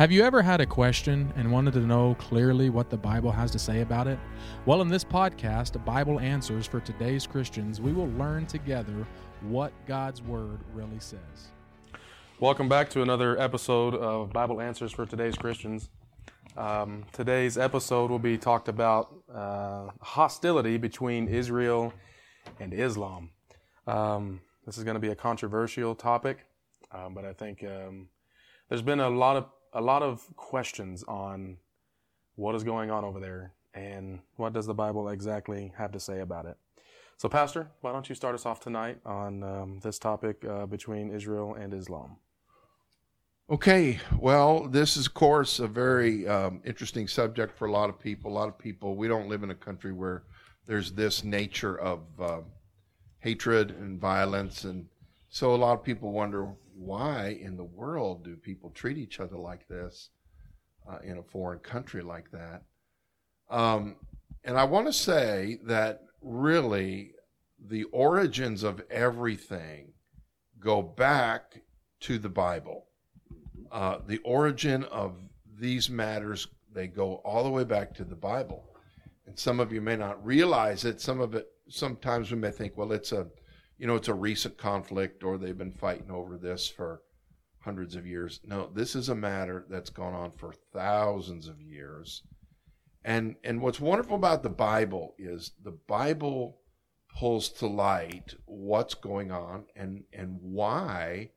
Have you ever had a question and wanted to know clearly what the Bible has to say about it? Well, in this podcast, Bible Answers for Today's Christians, we will learn together what God's Word really says. Welcome back to another episode of Bible Answers for Today's Christians. Um, today's episode will be talked about uh, hostility between Israel and Islam. Um, this is going to be a controversial topic, uh, but I think um, there's been a lot of a lot of questions on what is going on over there and what does the Bible exactly have to say about it. So, Pastor, why don't you start us off tonight on um, this topic uh, between Israel and Islam? Okay, well, this is, of course, a very um, interesting subject for a lot of people. A lot of people, we don't live in a country where there's this nature of uh, hatred and violence. And so a lot of people wonder why in the world do people treat each other like this uh, in a foreign country like that? Um, and I want to say that really the origins of everything go back to the Bible. Uh, the origin of these matters, they go all the way back to the Bible. And some of you may not realize it. Some of it, sometimes we may think, well, it's a you know, it's a recent conflict or they've been fighting over this for hundreds of years. No, this is a matter that's gone on for thousands of years. And and what's wonderful about the Bible is the Bible pulls to light what's going on and and why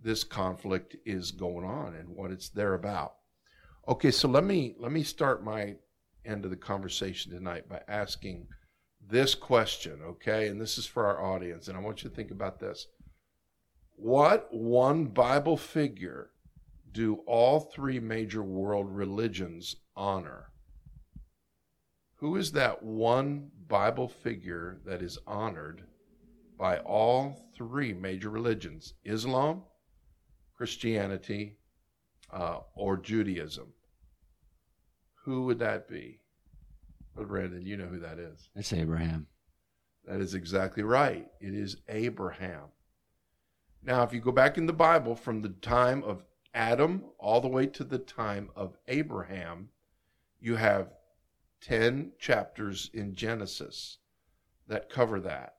this conflict is going on and what it's there about. Okay, so let me let me start my end of the conversation tonight by asking this question, okay? And this is for our audience, and I want you to think about this. What one Bible figure do all three major world religions honor? Who is that one Bible figure that is honored by all three major religions Islam, Christianity, uh, or Judaism? Who would that be? But Brandon, you know who that is. It's Abraham. That is exactly right. It is Abraham. Now, if you go back in the Bible from the time of Adam all the way to the time of Abraham, you have 10 chapters in Genesis that cover that.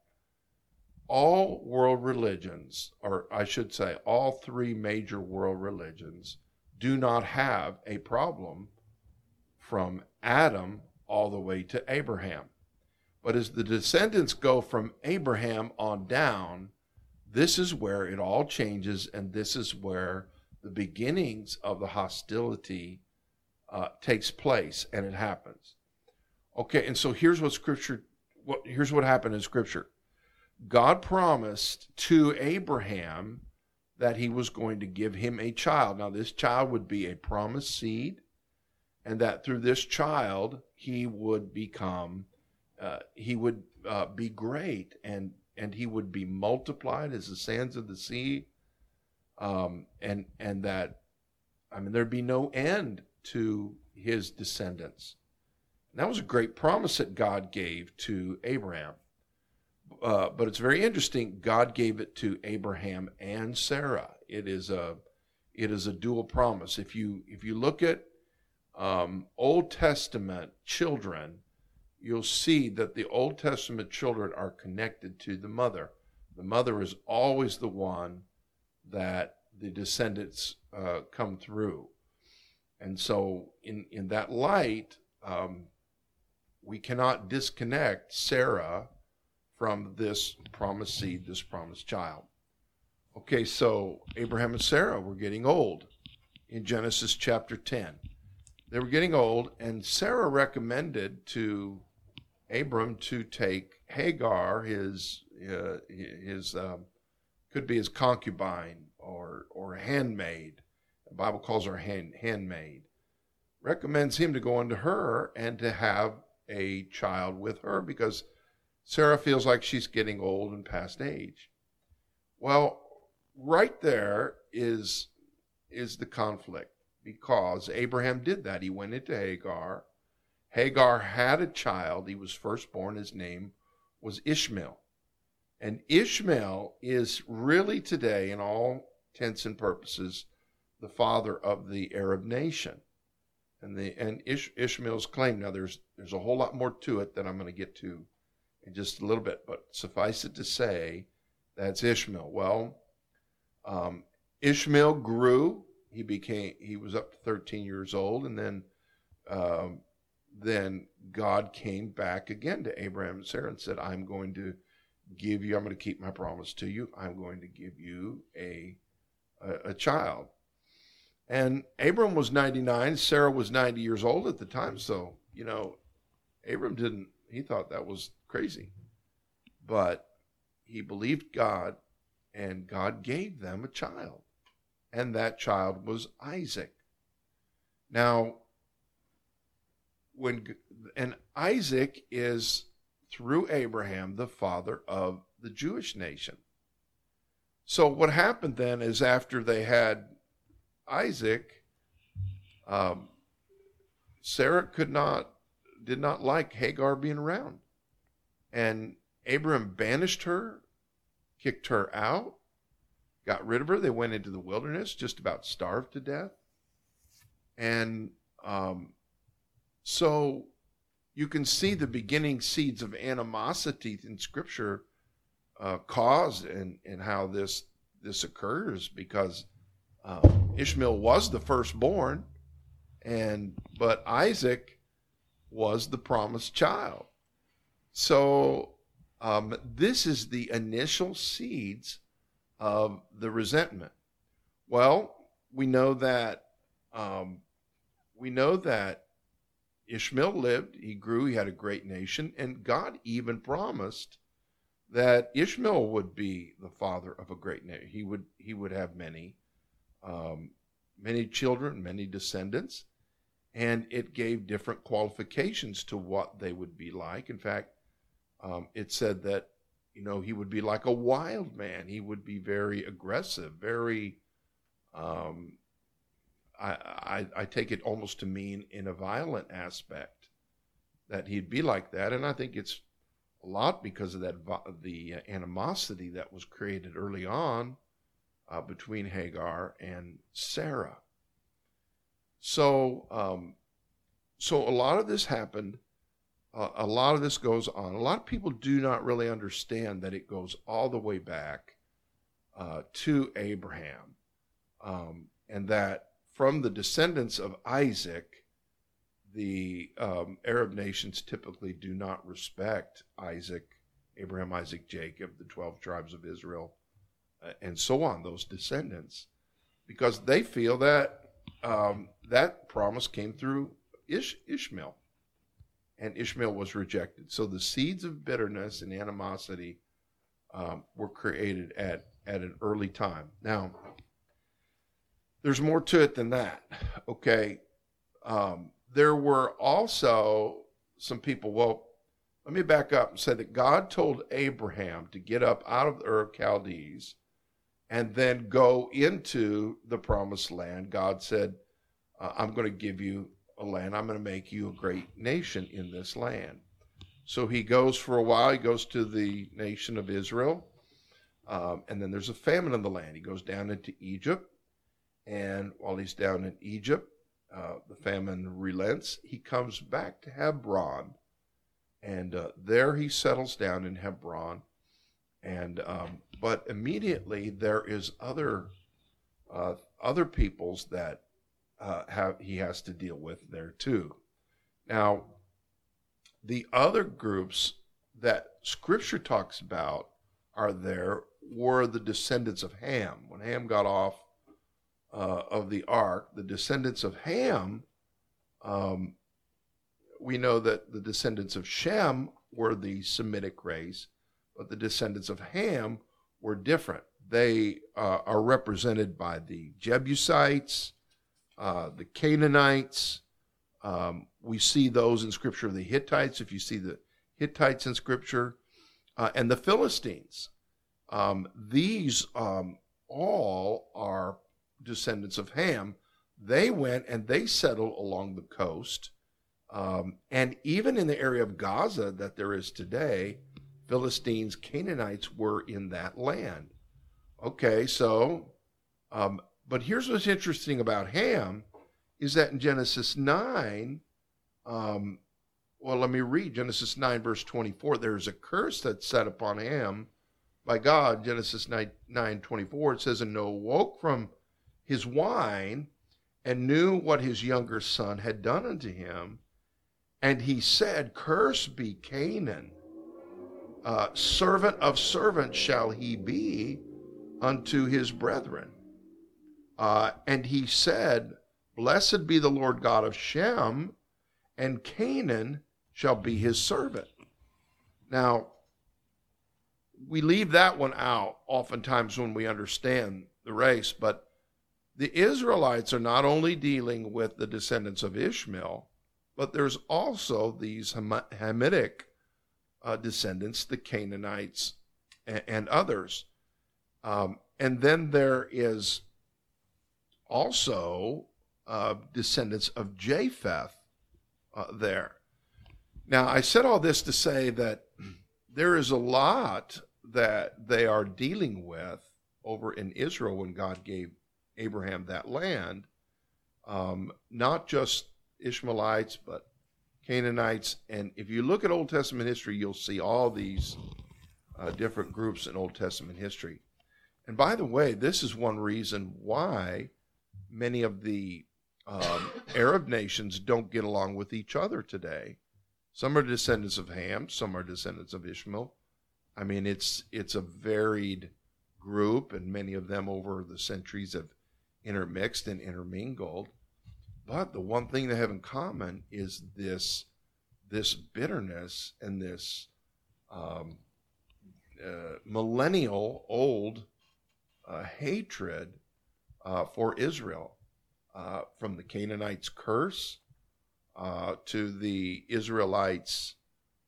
All world religions, or I should say, all three major world religions, do not have a problem from Adam all the way to Abraham. But as the descendants go from Abraham on down, this is where it all changes, and this is where the beginnings of the hostility uh, takes place, and it happens. Okay, and so here's what Scripture, what here's what happened in Scripture. God promised to Abraham that he was going to give him a child. Now, this child would be a promised seed, and that through this child he would become, uh, he would uh, be great, and and he would be multiplied as the sands of the sea, um, and and that, I mean, there'd be no end to his descendants. And that was a great promise that God gave to Abraham. Uh, but it's very interesting. God gave it to Abraham and Sarah. It is a it is a dual promise. If you if you look at um, Old Testament children, you'll see that the Old Testament children are connected to the mother. The mother is always the one that the descendants uh, come through. And so, in, in that light, um, we cannot disconnect Sarah from this promised seed, this promised child. Okay, so Abraham and Sarah were getting old in Genesis chapter 10 they were getting old, and Sarah recommended to Abram to take Hagar, his uh, his um, could be his concubine or or handmaid. The Bible calls her hand, handmaid. Recommends him to go unto her and to have a child with her because Sarah feels like she's getting old and past age. Well, right there is is the conflict because Abraham did that. He went into Hagar. Hagar had a child. He was firstborn. His name was Ishmael. And Ishmael is really today, in all intents and purposes, the father of the Arab nation. And the and Ish, Ishmael's claim. Now there's there's a whole lot more to it that I'm going to get to in just a little bit, but suffice it to say that's Ishmael. Well, um, Ishmael grew. He became he was up to 13 years old, and then um, then God came back again to Abraham and Sarah and said, "I'm going to give you. I'm going to keep my promise to you. I'm going to give you a a, a child." And Abram was 99. Sarah was 90 years old at the time. So you know, Abram didn't. He thought that was crazy, but he believed God, and God gave them a child, and that child was Isaac. Now, when and Isaac is through Abraham the father of the Jewish nation. So what happened then is after they had Isaac, um, Sarah could not did not like Hagar being around, and Abraham banished her, kicked her out, got rid of her. They went into the wilderness, just about starved to death, and um, so you can see the beginning seeds of animosity in Scripture uh, caused and, and how this this occurs because uh, Ishmael was the firstborn, and but Isaac was the promised child. So um, this is the initial seeds of the resentment. Well, we know that um, we know that Ishmael lived, he grew, he had a great nation, and God even promised that Ishmael would be the father of a great nation. He would he would have many um, many children, many descendants, and it gave different qualifications to what they would be like. In fact, um, it said that you know he would be like a wild man. He would be very aggressive, very um, I, I, I take it almost to mean in a violent aspect that he'd be like that, and I think it's a lot because of that the animosity that was created early on uh, between Hagar and Sarah. So, um, so a lot of this happened. A lot of this goes on. A lot of people do not really understand that it goes all the way back uh, to Abraham, um, and that from the descendants of Isaac, the um, Arab nations typically do not respect Isaac, Abraham, Isaac, Jacob, the 12 tribes of Israel, uh, and so on, those descendants, because they feel that um, that promise came through Ish- Ishmael, and Ishmael was rejected. So the seeds of bitterness and animosity um, were created at, at an early time. Now, there's more to it than that. Okay. Um, there were also some people, well, let me back up and say that God told Abraham to get up out of the Ur of Chaldees and then go into the promised land. God said, uh, I'm going to give you a land. I'm going to make you a great nation in this land. So he goes for a while. He goes to the nation of Israel. Um, and then there's a famine in the land. He goes down into Egypt. And while he's down in Egypt, uh, the famine relents. He comes back to Hebron, and uh, there he settles down in Hebron. And um, but immediately there is other uh, other peoples that uh, have he has to deal with there too. Now, the other groups that Scripture talks about are there were the descendants of Ham. When Ham got off uh, of the ark, the descendants of Ham, um, we know that the descendants of Shem were the Semitic race, but the descendants of Ham were different. They uh, are represented by the Jebusites, uh, the Canaanites. Um, we see those in Scripture, the Hittites, if you see the Hittites in Scripture, uh, and the Philistines. Um, these um, all are descendants of Ham, they went and they settled along the coast. Um, and even in the area of Gaza that there is today, Philistines, Canaanites were in that land. Okay, so um, but here's what's interesting about Ham is that in Genesis 9, um, well, let me read Genesis 9, verse 24. There's a curse that's set upon Ham by God. Genesis 9, 9 24, it says, And Noah woke from his wine and knew what his younger son had done unto him. And he said, Cursed be Canaan. Uh, servant of servants shall he be unto his brethren. Uh, and he said, Blessed be the Lord God of Shem, and Canaan shall be his servant. Now, we leave that one out oftentimes when we understand the race, but the Israelites are not only dealing with the descendants of Ishmael, but there's also these Hamitic uh, descendants, the Canaanites and, and others. Um, and then there is also uh, descendants of Japheth uh, there. Now, I said all this to say that there is a lot that they are dealing with over in Israel when God gave Abraham that land. Um, not just Ishmaelites, but Canaanites. And if you look at Old Testament history, you'll see all these uh, different groups in Old Testament history. And by the way, this is one reason why many of the um, Arab nations don't get along with each other today. Some are descendants of Ham, some are descendants of Ishmael. I mean, it's it's a varied group, and many of them over the centuries have intermixed and intermingled. But the one thing they have in common is this this bitterness and this um, uh, millennial old uh, hatred uh, for Israel, uh, from the Canaanites' curse uh, to the Israelites'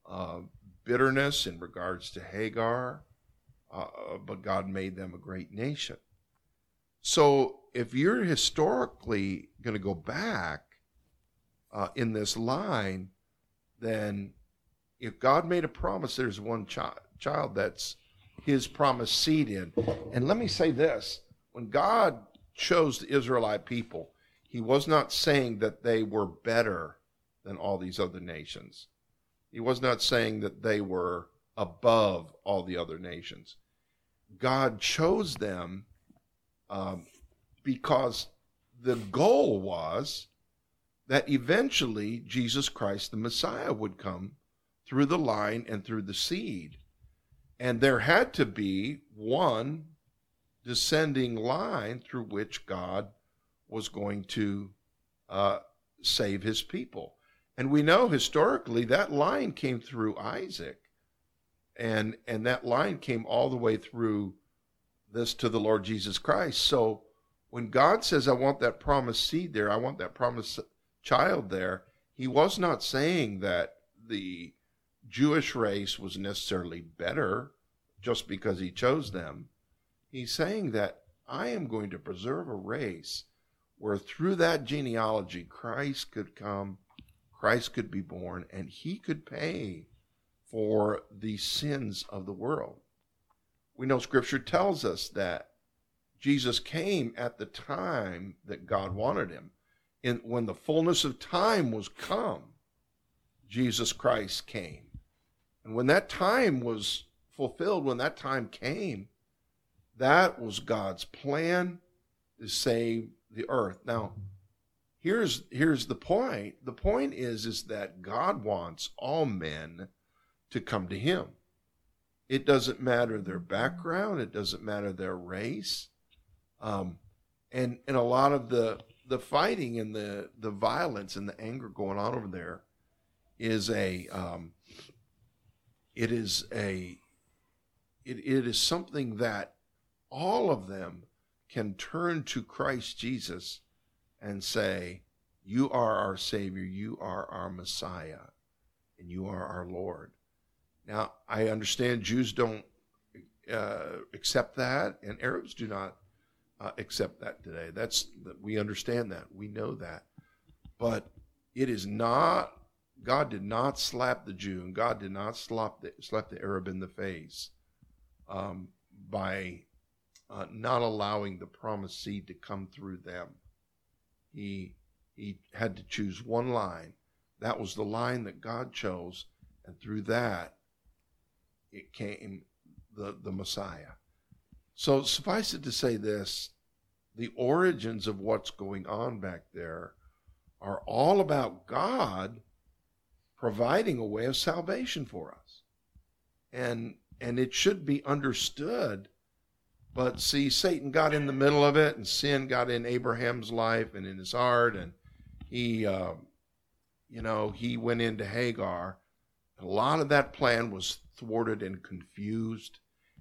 uh, bitterness in regards to Hagar, but God made them a great nation. So if you're historically going to go back uh, in this line, then if God made a promise, there's one child, child that's his promised seed in. And let me say this when God chose the Israelite people, he was not saying that they were better than all these other nations. He was not saying that they were above all the other nations. God chose them um, because the goal was that eventually Jesus Christ, the Messiah, would come through the line and through the seed. And there had to be one descending line through which God was going to uh, save his people. And we know historically that line came through Isaac. And, and that line came all the way through this to the Lord Jesus Christ. So when God says, I want that promised seed there, I want that promised child there, he was not saying that the Jewish race was necessarily better just because he chose them. He's saying that I am going to preserve a race where through that genealogy Christ could come, Christ could be born, and he could pay for the sins of the world. We know scripture tells us that Jesus came at the time that God wanted him. And when the fullness of time was come, Jesus Christ came. And when that time was fulfilled, when that time came, that was God's plan to save the earth. Now, here's here's the point. The point is is that God wants all men to come to him. It doesn't matter their background, it doesn't matter their race. Um, and and a lot of the the fighting and the the violence and the anger going on over there is a um, it is a it, it is something that all of them can turn to Christ Jesus and say, You are our Savior, you are our Messiah, and you are our Lord. Now, I understand Jews don't uh, accept that, and Arabs do not uh, accept that today. That's we understand that, we know that, but it is not. God did not slap the Jew, and God did not slap the, slap the Arab in the face um, by uh, not allowing the promised seed to come through them. He he had to choose one line. That was the line that God chose, and through that, it came the the Messiah. So suffice it to say this: the origins of what's going on back there are all about God providing a way of salvation for us. And and it should be understood. But see, Satan got in the middle of it, and sin got in Abraham's life and in his heart, and he, uh, you know, he went into Hagar. A lot of that plan was thwarted and confused,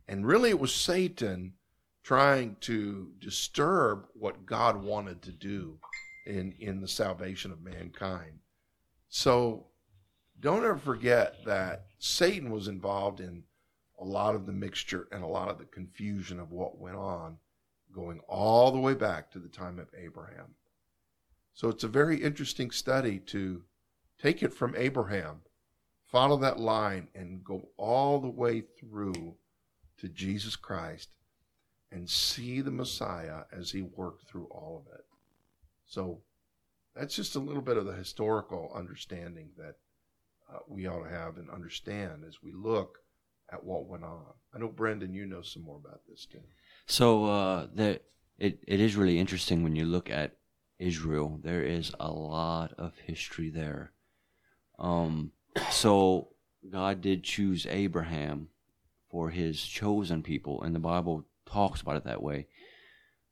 and really, it was Satan trying to disturb what God wanted to do in in the salvation of mankind. So don't ever forget that Satan was involved in a lot of the mixture and a lot of the confusion of what went on, going all the way back to the time of Abraham. So it's a very interesting study to take it from Abraham, follow that line, and go all the way through to Jesus Christ and see the Messiah as he worked through all of it. So that's just a little bit of the historical understanding that uh, we ought to have and understand as we look at what went on. I know Brendan, you know some more about this too. So uh, the, it it is really interesting when you look at Israel. There is a lot of history there. Um, so God did choose Abraham for His chosen people, and the Bible talks about it that way.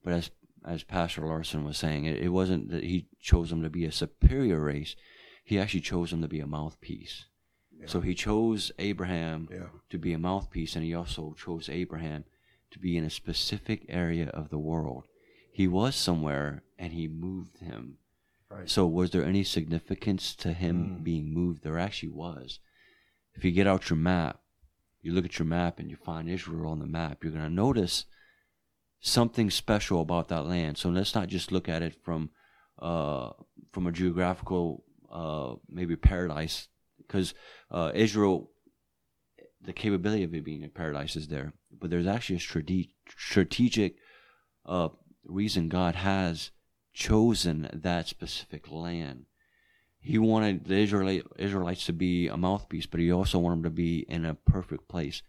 But as as Pastor Larson was saying, it, it wasn't that He chose them to be a superior race. He actually chose them to be a mouthpiece. Yeah. So he chose Abraham Yeah. to be a mouthpiece, and he also chose Abraham to be in a specific area of the world. He was somewhere, and he moved him. Right. So, was there any significance to him Mm. being moved? There actually was. If you get out your map, you look at your map and you find Israel on the map, you're going to notice something special about that land. So let's not just look at it from uh, from a geographical uh, maybe paradise, because uh, Israel, the capability of it being a paradise is there, but there's actually a strate- strategic uh, reason God has chosen that specific land. He wanted the Israelite, Israelites to be a mouthpiece, but he also wanted them to be in a perfect place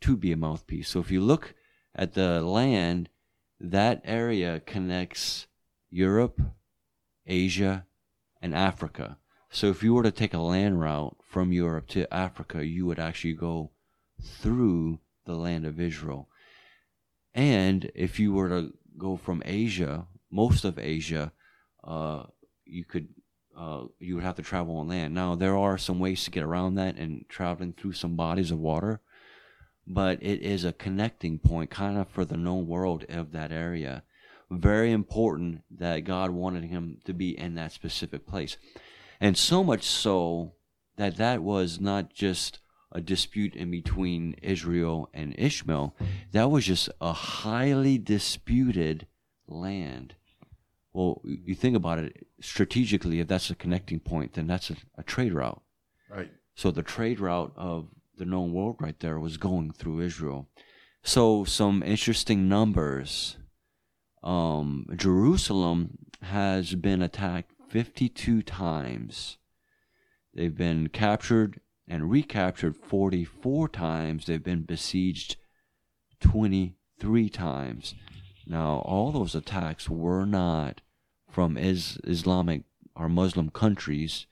to be a mouthpiece. So if you look at the land, that area connects Europe, Asia, and Africa. So if you were to take a land route from Europe to Africa, you would actually go through the land of Israel. And if you were to go from Asia, most of Asia, uh, you could uh, you would have to travel on land. Now there are some ways to get around that and traveling through some bodies of water, but it is a connecting point, kind of for the known world of that area. Very important that God wanted him to be in that specific place, and so much so that that was not just a dispute in between Israel and Ishmael. That was just a highly disputed land. Well, you think about it strategically, if that's a connecting point, then that's a, a trade route. Right. So the trade route of the known world right there was going through Israel. So some interesting numbers. Um, Jerusalem has been attacked 52 times. They've been captured and recaptured 44 times. They've been besieged 23 times. Now, all those attacks were not from is- Islamic or Muslim countries.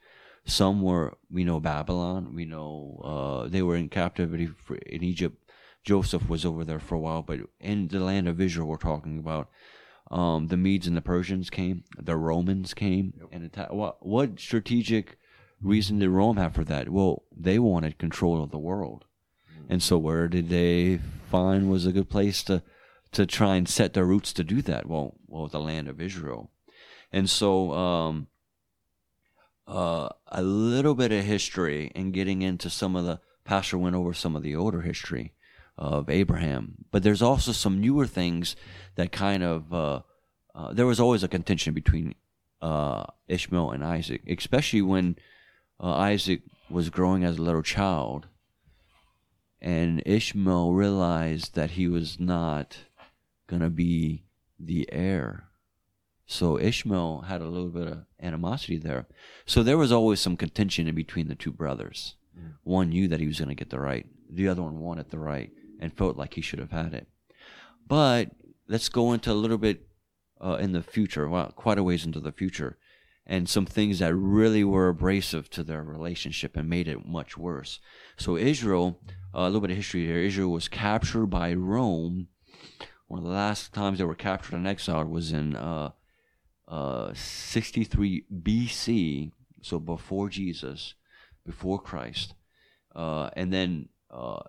Some were, we know, Babylon. We know uh, they were in captivity for, in Egypt. Joseph was over there for a while, but in the land of Israel, we're talking about um, the Medes and the Persians came, the Romans came and attacked. What, what strategic reason did Rome have for that? Well, they wanted control of the world, and so where did they find was a good place to to try and set their roots to do that? Well, well, the land of Israel, and so um, uh, a little bit of history and getting into some of the pastor went over some of the older history of Abraham, but there's also some newer things that kind of uh, uh, there was always a contention between uh, Ishmael and Isaac, especially when uh, Isaac was growing as a little child, and Ishmael realized that he was not going to be the heir. So Ishmael had a little bit of animosity there. So there was always some contention in between the two brothers. One knew that he was going to get the right, the other one wanted the right and felt like he should have had it. But let's go into a little bit uh, in the future, well, quite a ways into the future, and some things that really were abrasive to their relationship and made it much worse. So Israel, uh, a little bit of history here. Israel was captured by Rome. One of the last times they were captured and exiled was in uh, uh, 63 BC, so before Jesus, before Christ, uh, and then uh,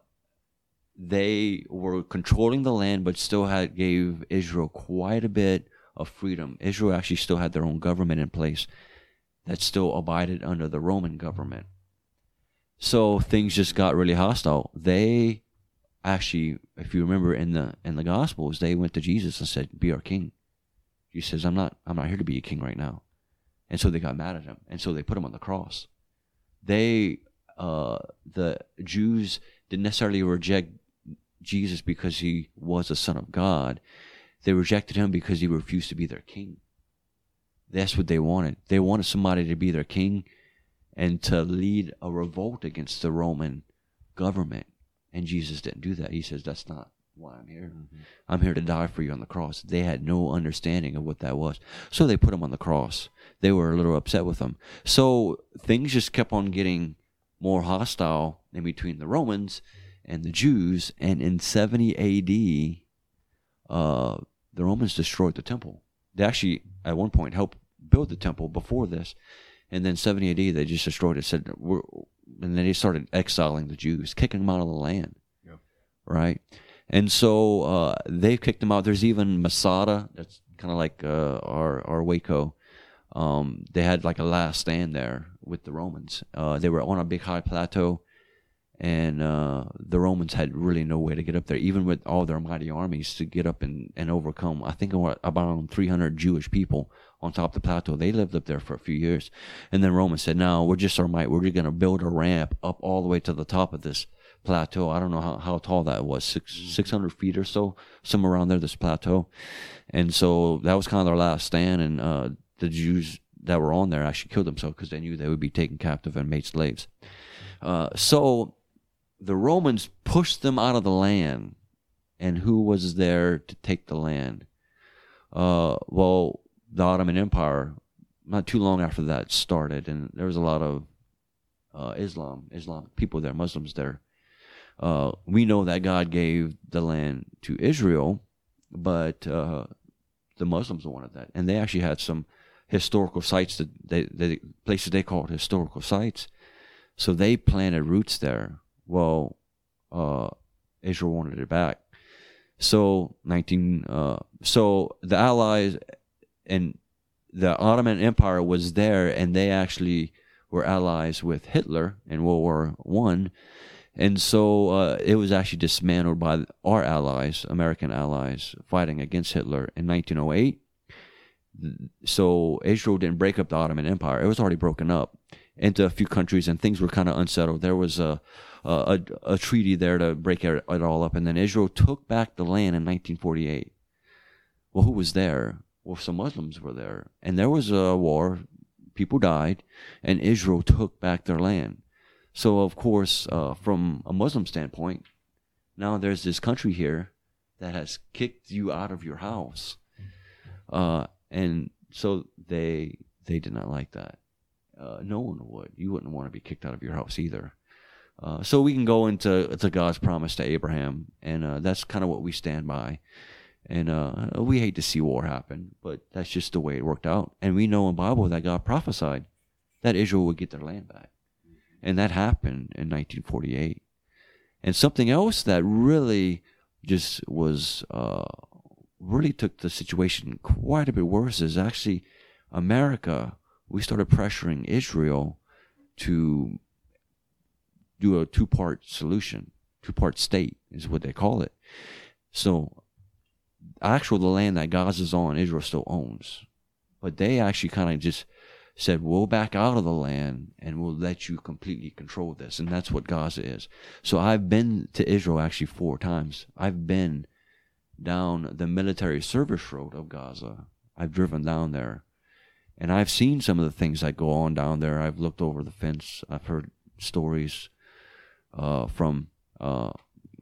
they were controlling the land, but still had gave Israel quite a bit of freedom. Israel actually still had their own government in place that still abided under the Roman government. So things just got really hostile. They actually, if you remember in the in the Gospels, they went to Jesus and said, "Be our king." He says, "I'm not. I'm not here to be a king right now," and so they got mad at him, and so they put him on the cross. They, uh, the Jews, didn't necessarily reject Jesus because he was a son of God. They rejected him because he refused to be their king. That's what they wanted. They wanted somebody to be their king and to lead a revolt against the Roman government. And Jesus didn't do that. He says, That's not why I'm here. Mm-hmm. I'm here to die for you on the cross. They had no understanding of what that was. So they put him on the cross. They were a little upset with him. So things just kept on getting more hostile in between the Romans and the Jews. And in 70 AD, uh, the Romans destroyed the temple. They actually, at one point, helped build the temple before this. And then 70 AD, they just destroyed it. Said, we're, and then they started exiling the Jews, kicking them out of the land. Yeah. Right? And so uh, they've kicked them out. There's even Masada, that's kind of like uh, our, our Waco. Um, they had like a last stand there with the Romans. Uh, they were on a big high plateau, and uh, the Romans had really no way to get up there, even with all their mighty armies to get up and, and overcome. I think about 300 Jewish people on top of the plateau. They lived up there for a few years. And then Romans said, no, we're just our might. We're just going to build a ramp up all the way to the top of this plateau. I don't know how, how tall that was, six, 600 feet or so, somewhere around there, this plateau. And so that was kind of their last stand. And uh, the Jews that were on there actually killed themselves because they knew they would be taken captive and made slaves. Uh, so the Romans pushed them out of the land. And who was there to take the land? Uh, well, the Ottoman Empire, not too long after that started, and there was a lot of uh, Islam, Islam people there, Muslims there. Uh, we know that God gave the land to Israel, but uh, the Muslims wanted that, and they actually had some historical sites that they, they places they called historical sites. So they planted roots there. Well, uh, Israel wanted it back. So 19, uh, so the Allies and the Ottoman Empire was there, and they actually were allies with Hitler in World War One, and so uh, it was actually dismantled by our allies, American allies, fighting against Hitler in 1908. So Israel didn't break up the Ottoman Empire; it was already broken up into a few countries, and things were kind of unsettled. There was a a, a treaty there to break it, it all up, and then Israel took back the land in 1948. Well, who was there? Well, some Muslims were there, and there was a war. People died, and Israel took back their land. So, of course, uh, from a Muslim standpoint, now there's this country here that has kicked you out of your house, uh, and so they they did not like that. Uh, no one would. You wouldn't want to be kicked out of your house either. Uh, so we can go into to God's promise to Abraham, and uh, that's kind of what we stand by. And uh, we hate to see war happen, but that's just the way it worked out. And we know in Bible that God prophesied that Israel would get their land back, and that happened in 1948. And something else that really just was uh, really took the situation quite a bit worse is actually America. We started pressuring Israel to do a two part solution, two part state is what they call it. So, actual the land that Gaza's on, Israel still owns, but they actually kind of just said, "We'll back out of the land and we'll let you completely control this," and that's what Gaza is. So I've been to Israel actually four times. I've been down the military service road of Gaza. I've driven down there, and I've seen some of the things that go on down there. I've looked over the fence. I've heard stories uh, from uh,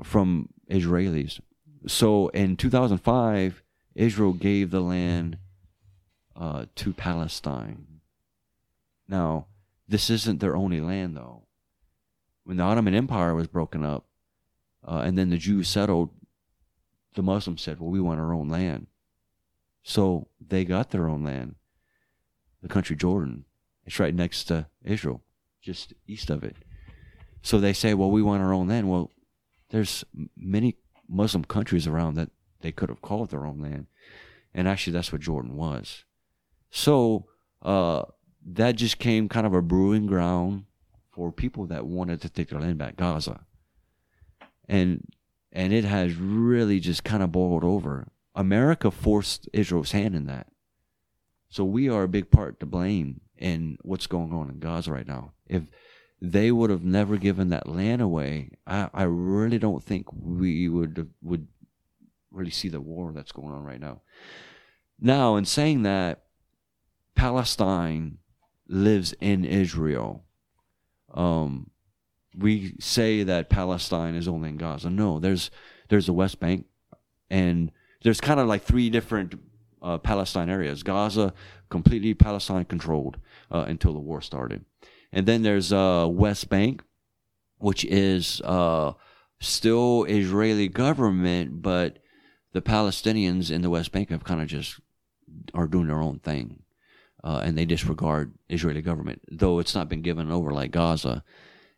from Israelis. So in 2005, Israel gave the land uh, to Palestine. Now, this isn't their only land, though. When the Ottoman Empire was broken up, uh, and then the Jews settled, the Muslims said, "Well, we want our own land." So they got their own land, the country Jordan. It's right next to Israel, just east of it. So they say, "Well, we want our own land." Well, there's many Muslim countries around that they could have called their own land, and actually, that's what Jordan was. So uh, that just came kind of a brewing ground for people that wanted to take their land back, Gaza, and and it has really just kind of boiled over. America forced Israel's hand in that, so we are a big part to blame in what's going on in Gaza right now. If they would have never given that land away, I, I really don't think we would would really see the war that's going on right now. Now, in saying that, Palestine lives in Israel. Um, we say that Palestine is only in Gaza. No, there's there's the West Bank, and there's kind of like three different uh, Palestine areas. Gaza completely Palestine controlled uh, until the war started, and then there's uh, West Bank, which is uh, still Israeli government, but the Palestinians in the West Bank have kind of just are doing their own thing uh, and they disregard Israeli government, though it's not been given over like Gaza.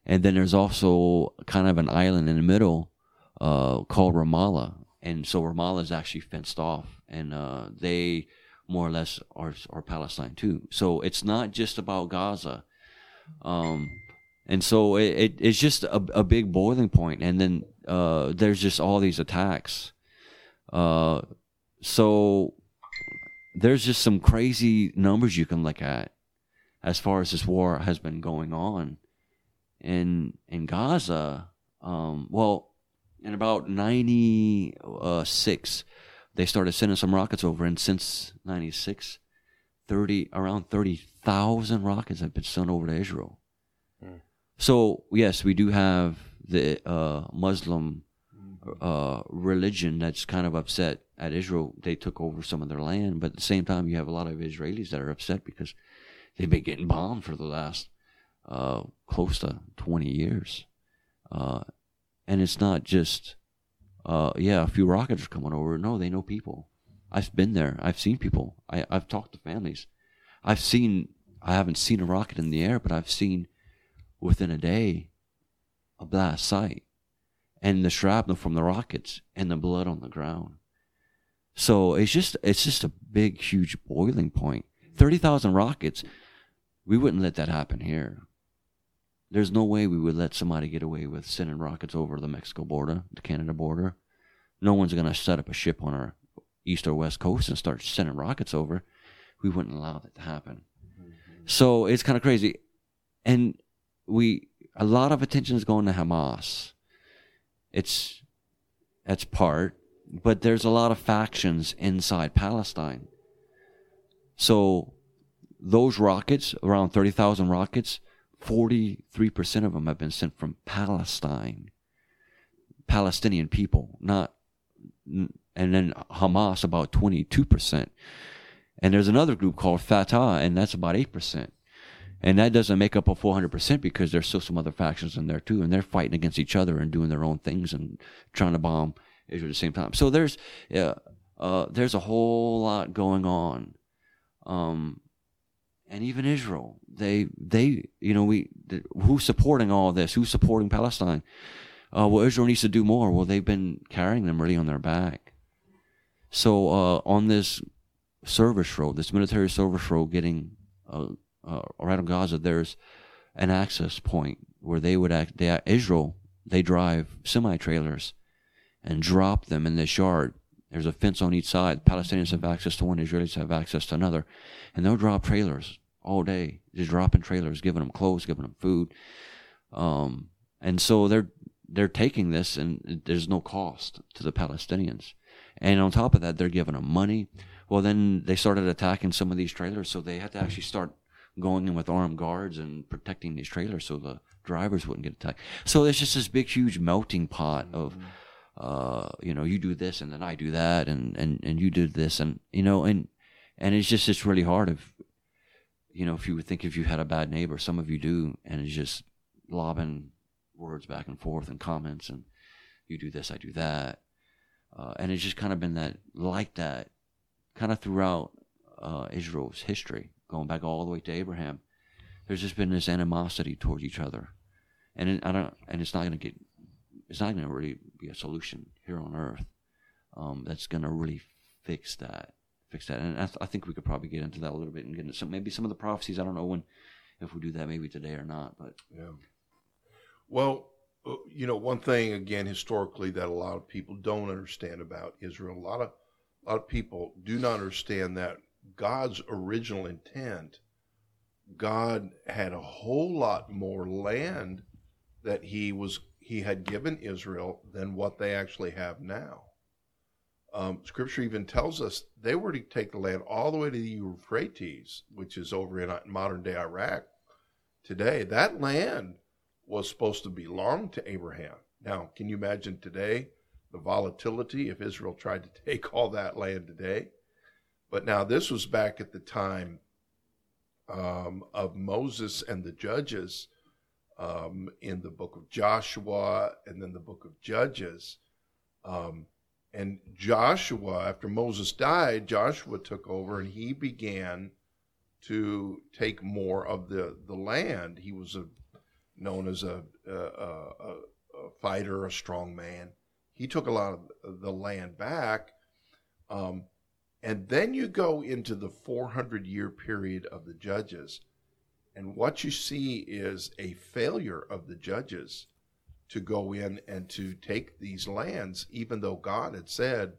And then there's also kind of an island in the middle uh, called Ramallah, and so Ramallah is actually fenced off, and uh, they more or less are are Palestine too. So it's not just about Gaza, um, and so it, it, it's just a, a big boiling point. And then uh, there's just all these attacks. Uh, so there's just some crazy numbers you can look at as far as this war has been going on in in Gaza. Um, well, in about ninety six, they started sending some rockets over, and since ninety six, 30 around thirty thousand rockets have been sent over to Israel. Mm. So yes, we do have the uh, Muslim uh, religion that's kind of upset at Israel. They took over some of their land, but at the same time, you have a lot of Israelis that are upset because they've been getting bombed for the last uh, close to 20 years. Uh, and it's not just, uh, yeah, a few rockets are coming over. No, they know people. I've been there. I've seen people. I, I've talked to families. I've seen, I haven't seen a rocket in the air, but I've seen within a day a blast site and the shrapnel from the rockets and the blood on the ground. So it's just it's just a big, huge boiling point. Thirty thousand rockets. We wouldn't let that happen here. There's no way we would let somebody get away with sending rockets over the Mexico border, the Canada border. No one's gonna set up a ship on our east or west coast and start sending rockets over. We wouldn't allow that to happen. Mm-hmm. So it's kind of crazy, and we a lot of attention is going to Hamas it's that's part, but there's a lot of factions inside Palestine. So those rockets, around 30,000 rockets, 43% of them have been sent from Palestine. Palestinian people, not and then Hamas about 22%. And there's another group called Fatah and that's about 8% and that doesn't make up a 400% because there's still some other factions in there too and they're fighting against each other and doing their own things and trying to bomb Israel at the same time. So there's yeah, uh, there's a whole lot going on. Um, and even Israel they they you know we who's supporting all this? Who's supporting Palestine? Uh, well Israel needs to do more. Well they've been carrying them really on their back so uh, on this service road this military service road getting uh, uh, right on Gaza, there's an access point where they would act. They, Israel, they drive semi trailers and drop them in this yard. There's a fence on each side. Palestinians have access to one, Israelis have access to another, and they'll drop trailers all day, just dropping trailers, giving them clothes, giving them food. Um, and so they're they're taking this, and there's no cost to the Palestinians. And on top of that, they're giving them money. Well, then they started attacking some of these trailers, so they had to actually start going in with armed guards and protecting these trailers so the drivers wouldn't get attacked. So it's just this big, huge melting pot of, uh, you know, you do this and then I do that and, and, and you do this and, you know, and, and it's just, it's really hard if, you know, if you would think if you had a bad neighbor, some of you do, and it's just lobbing words back and forth and comments and you do this, I do that. Uh, and it's just kind of been that, like that, kind of throughout uh, Israel's history, going back all the way to Abraham. There's just been this animosity towards each other, and it, I don't, and it's not going to get, it's not going to really be a solution here on Earth. Um, that's going to really fix that, fix that, and I, th- I think we could probably get into that a little bit and get into some, maybe some of the prophecies. I don't know when, if we do that, maybe today or not, but Yeah. Well, you know, one thing again historically that a lot of people don't understand about Israel, a lot of a lot of people do not understand that God's original intent, God had a whole lot more land that he was he had given Israel than what they actually have now. Um, scripture even tells us they were to take the land all the way to the Euphrates, which is over in modern day Iraq today. That land was supposed to belong to Abraham. Now, can you imagine today the volatility if Israel tried to take all that land today? But now this was back at the time um, of Moses and the judges um, in the book of Joshua and then the book of Judges. Um, and Joshua, after Moses died, Joshua took over and he began to take more of the, the land. He was a known as a, a, a, a fighter, a strong man. He took a lot of the land back. Um, and then you go into the 400 year period of the judges. And what you see is a failure of the judges to go in and to take these lands, even though God had said,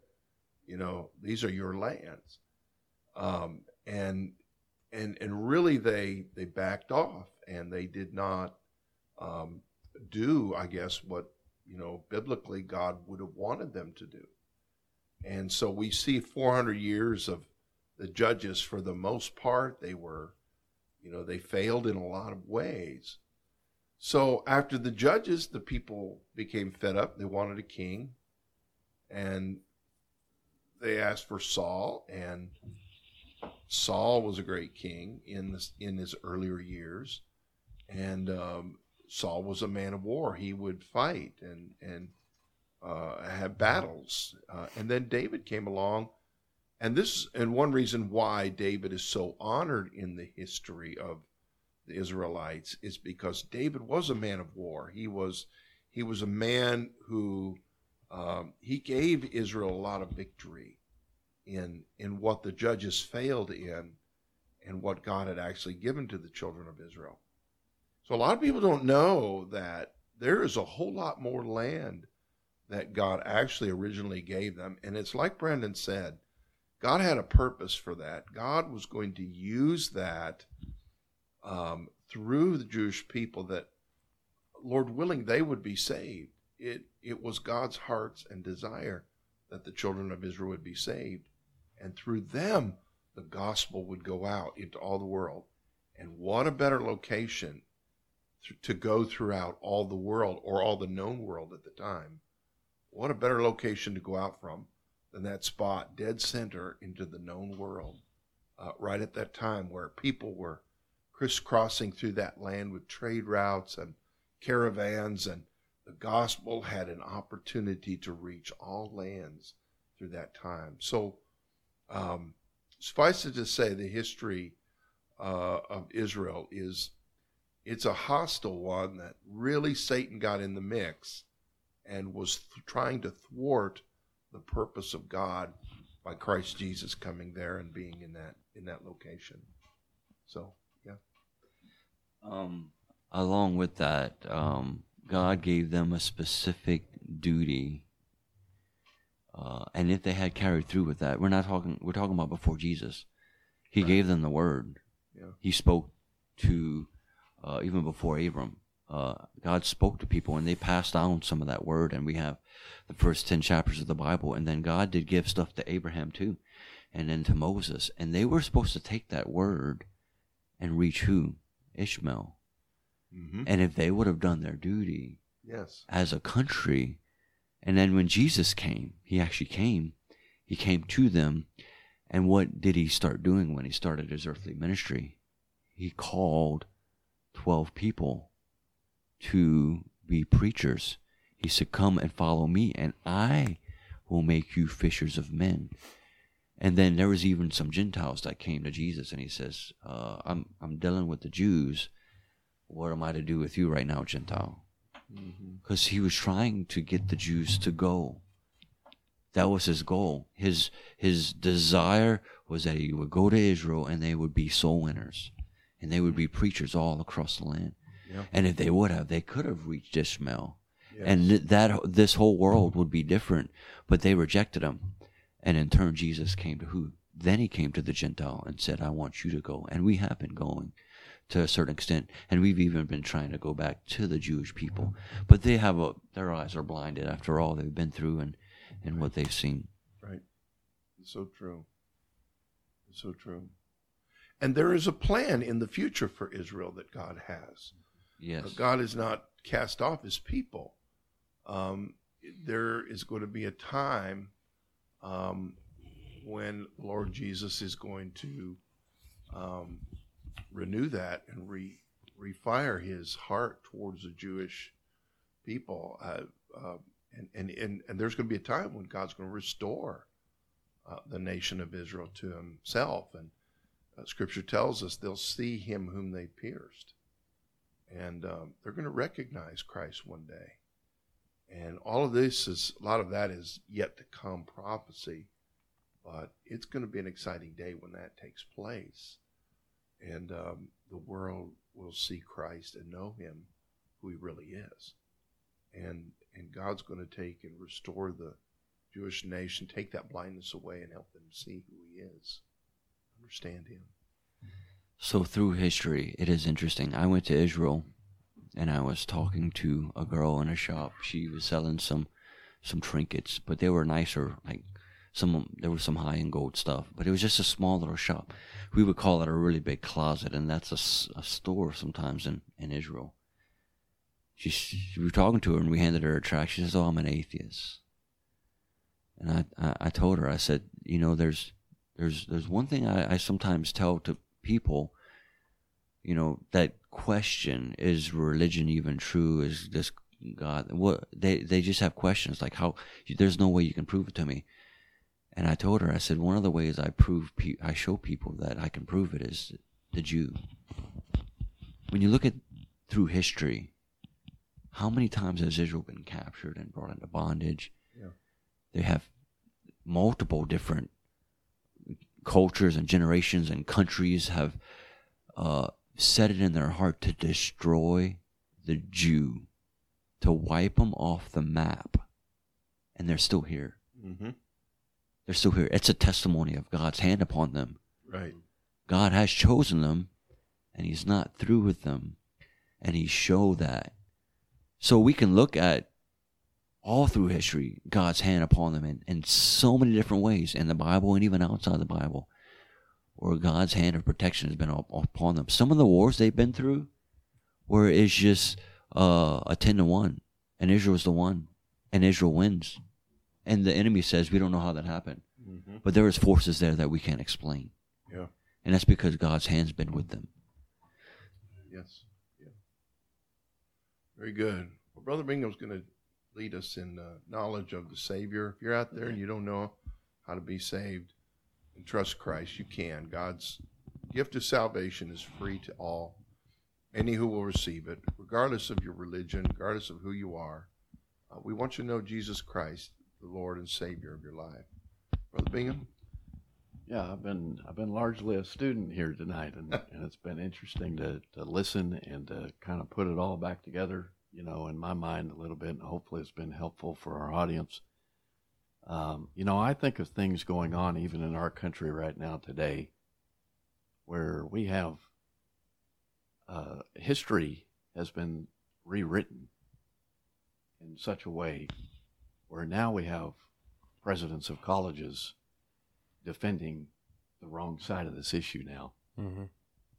you know, these are your lands. Um, and and and really they they backed off and they did not um, do, I guess, what you know biblically God would have wanted them to do. And so we see 400 years of the judges. For the most part, they were, you know, they failed in a lot of ways. So after the judges, the people became fed up. They wanted a king, and they asked for Saul, and Saul was a great king in this in his earlier years, and um, Saul was a man of war. He would fight and and uh, have battles. Uh, and then David came along, and this and one reason why David is so honored in the history of the Israelites is because David was a man of war. He was he was a man who um, he gave Israel a lot of victory in in what the judges failed in, and what God had actually given to the children of Israel. So a lot of people don't know that there is a whole lot more land that God actually originally gave them. And it's like Brendan said, God had a purpose for that. God was going to use that um, through the Jewish people that, Lord willing, they would be saved. It, it was God's hearts and desire that the children of Israel would be saved. And through them, the gospel would go out into all the world. And what a better location to go throughout all the world or all the known world at the time. What a better location to go out from than that spot, dead center into the known world, uh, right at that time where people were crisscrossing through that land with trade routes and caravans, and the gospel had an opportunity to reach all lands through that time. So, um, suffice it to say, the history uh, of Israel is it's a hostile one that really Satan got in the mix and was th- trying to thwart the purpose of God by Christ Jesus coming there and being in that in that location. So, yeah. Um, along with that, um, God gave them a specific duty, uh, and if they had carried through with that, we're not talking. We're talking about before Jesus. He Right. gave them the word. Yeah. He spoke to uh, even before Abram. uh, God spoke to people and they passed down some of that word. And we have the first 10 chapters of the Bible. And then God did give stuff to Abraham too, and then to Moses. And they were supposed to take that word and reach who? Ishmael. Mm-hmm. And if they would have done their duty Yes. as a country, and then when Jesus came, he actually came, he came to them. And what did he start doing when he started his earthly ministry? He called 12 people to be preachers. He said, Come and follow me, and I will make you fishers of men. And then there was even some Gentiles that came to Jesus, and he says, uh, I'm, I'm dealing with the Jews. What am I to do with you right now, Gentile? Because he was trying to get the Jews to go. That was his goal. His his desire was that he would go to Israel and they would be soul winners, and they would be preachers all across the land. Yeah. And if they would have, they could have reached Ishmael, Yes. and th- that this whole world would be different. But they rejected him, and in turn, Jesus came to who? Then he came to the Gentile and said, "I want you to go." And we have been going to a certain extent, and we've even been trying to go back to the Jewish people, but they have a their eyes are blinded after all they've been through and and what they've seen. Right. It's so true. It's so true. And there is a plan in the future for Israel that God has. Yes. Uh, God has not cast off his people. Um, there is going to be a time um, when Lord Jesus is going to um, renew that and re, refire his heart towards the Jewish people. Uh, uh, and, and, and, and there's going to be a time when God's going to restore uh, the nation of Israel to himself. And uh, scripture tells us they'll see him whom they pierced. And um, they're going to recognize Christ one day. And all of this is a lot of that is yet to come prophecy, but it's going to be an exciting day when that takes place, and um, the world will see Christ and know Him, who He really is, and and God's going to take and restore the Jewish nation, take that blindness away, and help them see who He is, understand Him. So through history, it is interesting. I went to Israel, and I was talking to a girl in a shop. She was selling some some trinkets, but they were nicer. Like some, there was some high end gold stuff, but it was just a small little shop. We would call it a really big closet, and that's a store sometimes in in Israel. She, she we were talking to her, and we handed her a tract. She says, "Oh, I'm an atheist." And I, I, I told her, I said, you know, there's there's there's one thing I, I sometimes tell to people, you know, that question is religion even true? Is this God? What they they just have questions like how there's no way you can prove it to me. And I told her, I said, one of the ways I prove, pe- I show people that I can prove it is the Jew. When you look at through history, how many times has Israel been captured and brought into bondage? Yeah. They have multiple different cultures and generations and countries have uh, set it in their heart to destroy the Jew, to wipe them off the map, and they're still here. Mm-hmm. They're still here. It's a testimony of God's hand upon them. Right. God has chosen them, and He's not through with them, and He showed that. So we can look at all through history God's hand upon them in, in so many different ways in the Bible and even outside the Bible, where God's hand of protection has been up, upon them. Some of the wars they've been through, where it's just uh, a ten to one, and Israel's the one, and Israel wins, and the enemy says we don't know how that happened, Mm-hmm. but there is forces there that we can't explain. Yeah. And that's because God's hand's been with them. Yes. Yeah. Very good. Well, Brother Bingham's going to lead us in uh, knowledge of the Savior. If you're out there and you don't know how to be saved and trust Christ, you can. God's gift of salvation is free to all, any who will receive it, regardless of your religion, regardless of who you are. Uh, we want you to know Jesus Christ, the Lord and Savior of your life. Brother Bingham? Yeah, I've been I've been largely a student here tonight, and, and it's been interesting to, to listen and to kind of put it all back together, you know, in my mind a little bit, and hopefully it's been helpful for our audience. Um, you know, I think of things going on even in our country right now today, where we have uh, history has been rewritten in such a way where now we have presidents of colleges defending the wrong side of this issue now, Mm-hmm.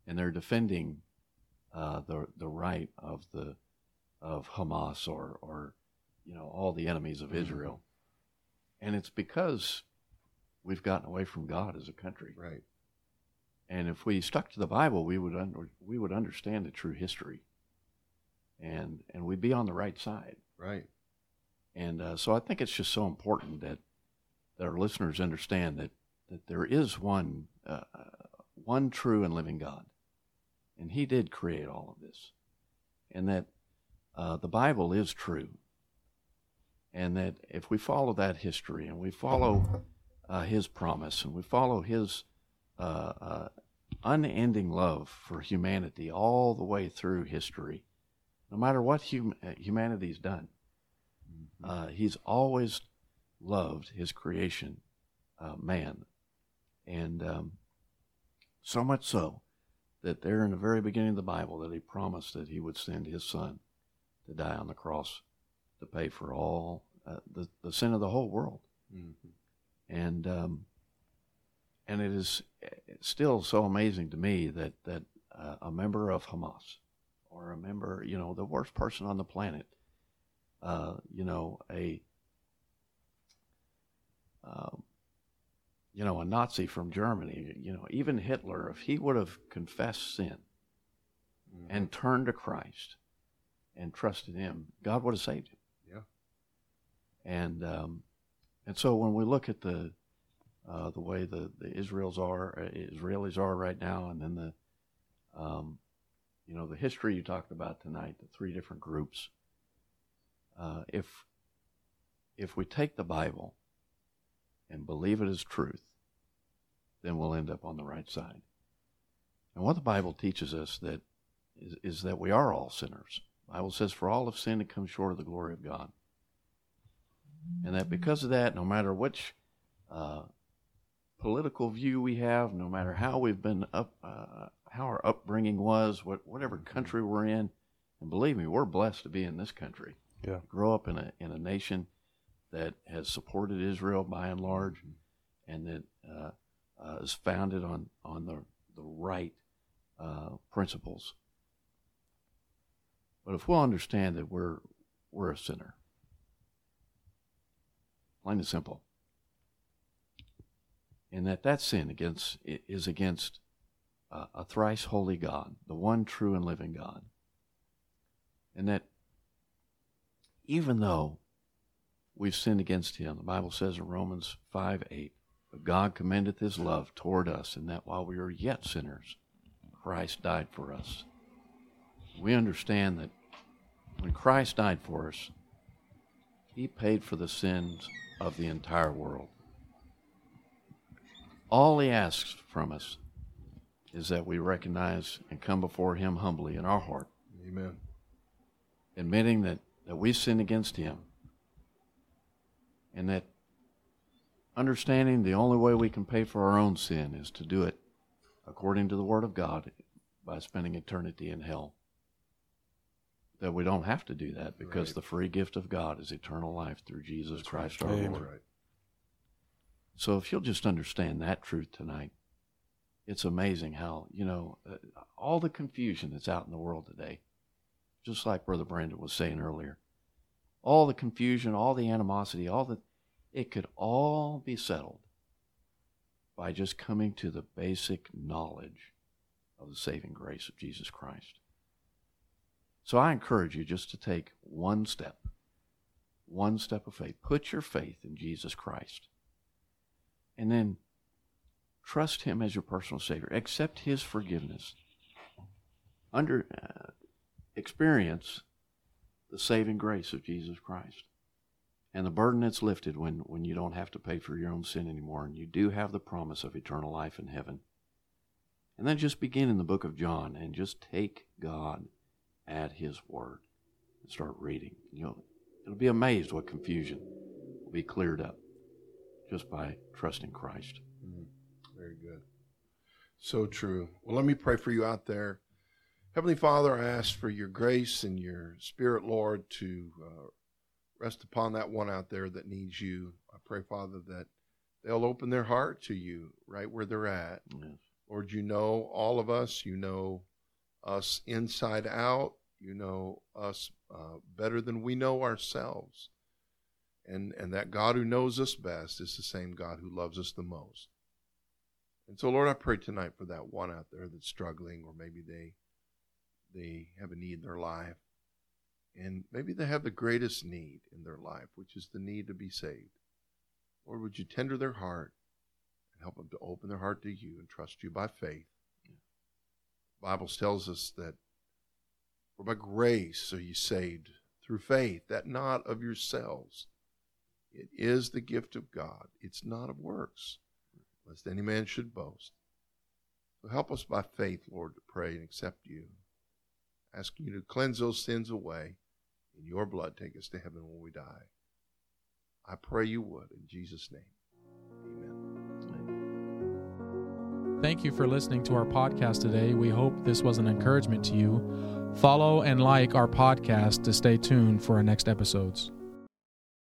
and they're defending uh, the the right of the of Hamas or or you know all the enemies of Israel, and it's because we've gotten away from God as a country. Right. And if we stuck to the Bible, we would under, we would understand the true history, and and we'd be on the right side. Right. And uh, so I think it's just so important that that our listeners understand that that there is one uh, one true and living God, and He did create all of this, and that uh, the Bible is true, and that if we follow that history and we follow uh, His promise and we follow His uh, uh, unending love for humanity all the way through history, no matter what hum- uh, humanity's done, uh, He's always loved His creation, uh, man, and um, so much so that there in the very beginning of the Bible that He promised that He would send His Son to die on the cross to pay for all uh, the the sin of the whole world Mhm. and um, and it is still so amazing to me that that uh, a member of Hamas or a member, you know, the worst person on the planet, uh, you know, a um, you know, a Nazi from Germany, you know, even Hitler, if he would have confessed sin Mhm. and turned to Christ and trusted Him, God would have saved him. Yeah. And um, and so when we look at the uh, the way the, the Israels are uh, Israelis are right now, and then the um, you know the history you talked about tonight, the three different groups. Uh, if if we take the Bible and believe it as truth, then we'll end up on the right side. And what the Bible teaches us that is, is that we are all sinners. The Bible says, "For all have sinned and come short of the glory of God," and that because of that, no matter which uh, political view we have, no matter how we've been up, uh, how our upbringing was, what whatever country we're in, and believe me, we're blessed to be in this country. Yeah. grow up in a in a nation that has supported Israel by and large, and that uh, uh, is founded on on the the right uh, principles. But if we'll understand that we're we're a sinner, plain and simple, and that that sin against is against uh, a thrice holy God, the one true and living God, and that even though we've sinned against him. The Bible says in Romans 5 8, but God commendeth his love toward us, and that while we were yet sinners, Christ died for us. We understand that when Christ died for us, he paid for the sins of the entire world. All he asks from us is that we recognize and come before him humbly in our heart, Amen. admitting that, that we sinned against him and that understanding the only way we can pay for our own sin is to do it according to the Word of God by spending eternity in hell. That we don't have to do that because Right. the free gift of God is eternal life through Jesus That's Christ right. our Amen. Lord. Right. So if you'll just understand that truth tonight, it's amazing how, you know, uh, all the confusion that's out in the world today, just like Brother Brandon was saying earlier, all the confusion, all the animosity, all the, it could all be settled by just coming to the basic knowledge of the saving grace of Jesus Christ. So I encourage you just to take one step, one step of faith. Put your faith in Jesus Christ. And then trust him as your personal savior. Accept his forgiveness. Under uh, experience the saving grace of jesus christ. And the burden that's lifted when, when you don't have to pay for your own sin anymore and you do have the promise of eternal life in heaven. And then just begin in the book of john and just take god at his word and start reading you'll, you'll be amazed what confusion will be cleared up just by trusting Christ. Very good. So true. Well, let me pray for you out there. Heavenly Father, I ask for your grace and your spirit, Lord, to uh, rest upon that one out there that needs you. I pray, Father, that they'll open their heart to you right where they're at. Yes. Lord, you know all of us. You know us inside out. You know us uh, better than we know ourselves. And, and that God who knows us best is the same God who loves us the most. And so, Lord, I pray tonight for that one out there that's struggling, or maybe they they have a need in their life, and maybe they have the greatest need in their life, which is the need to be saved. Lord, would you tender their heart and help them to open their heart to you and trust you by faith? Bible tells us that for by grace are you saved through faith, that not of yourselves. It is the gift of God. It's not of works, lest any man should boast. So help us by faith, Lord, to pray and accept you asking you to cleanse those sins away. In your blood, take us to heaven when we die. I pray you would. In Jesus' name, Thank you for listening to our podcast today. We hope this was an encouragement to you. Follow and like our podcast to stay tuned for our next episodes.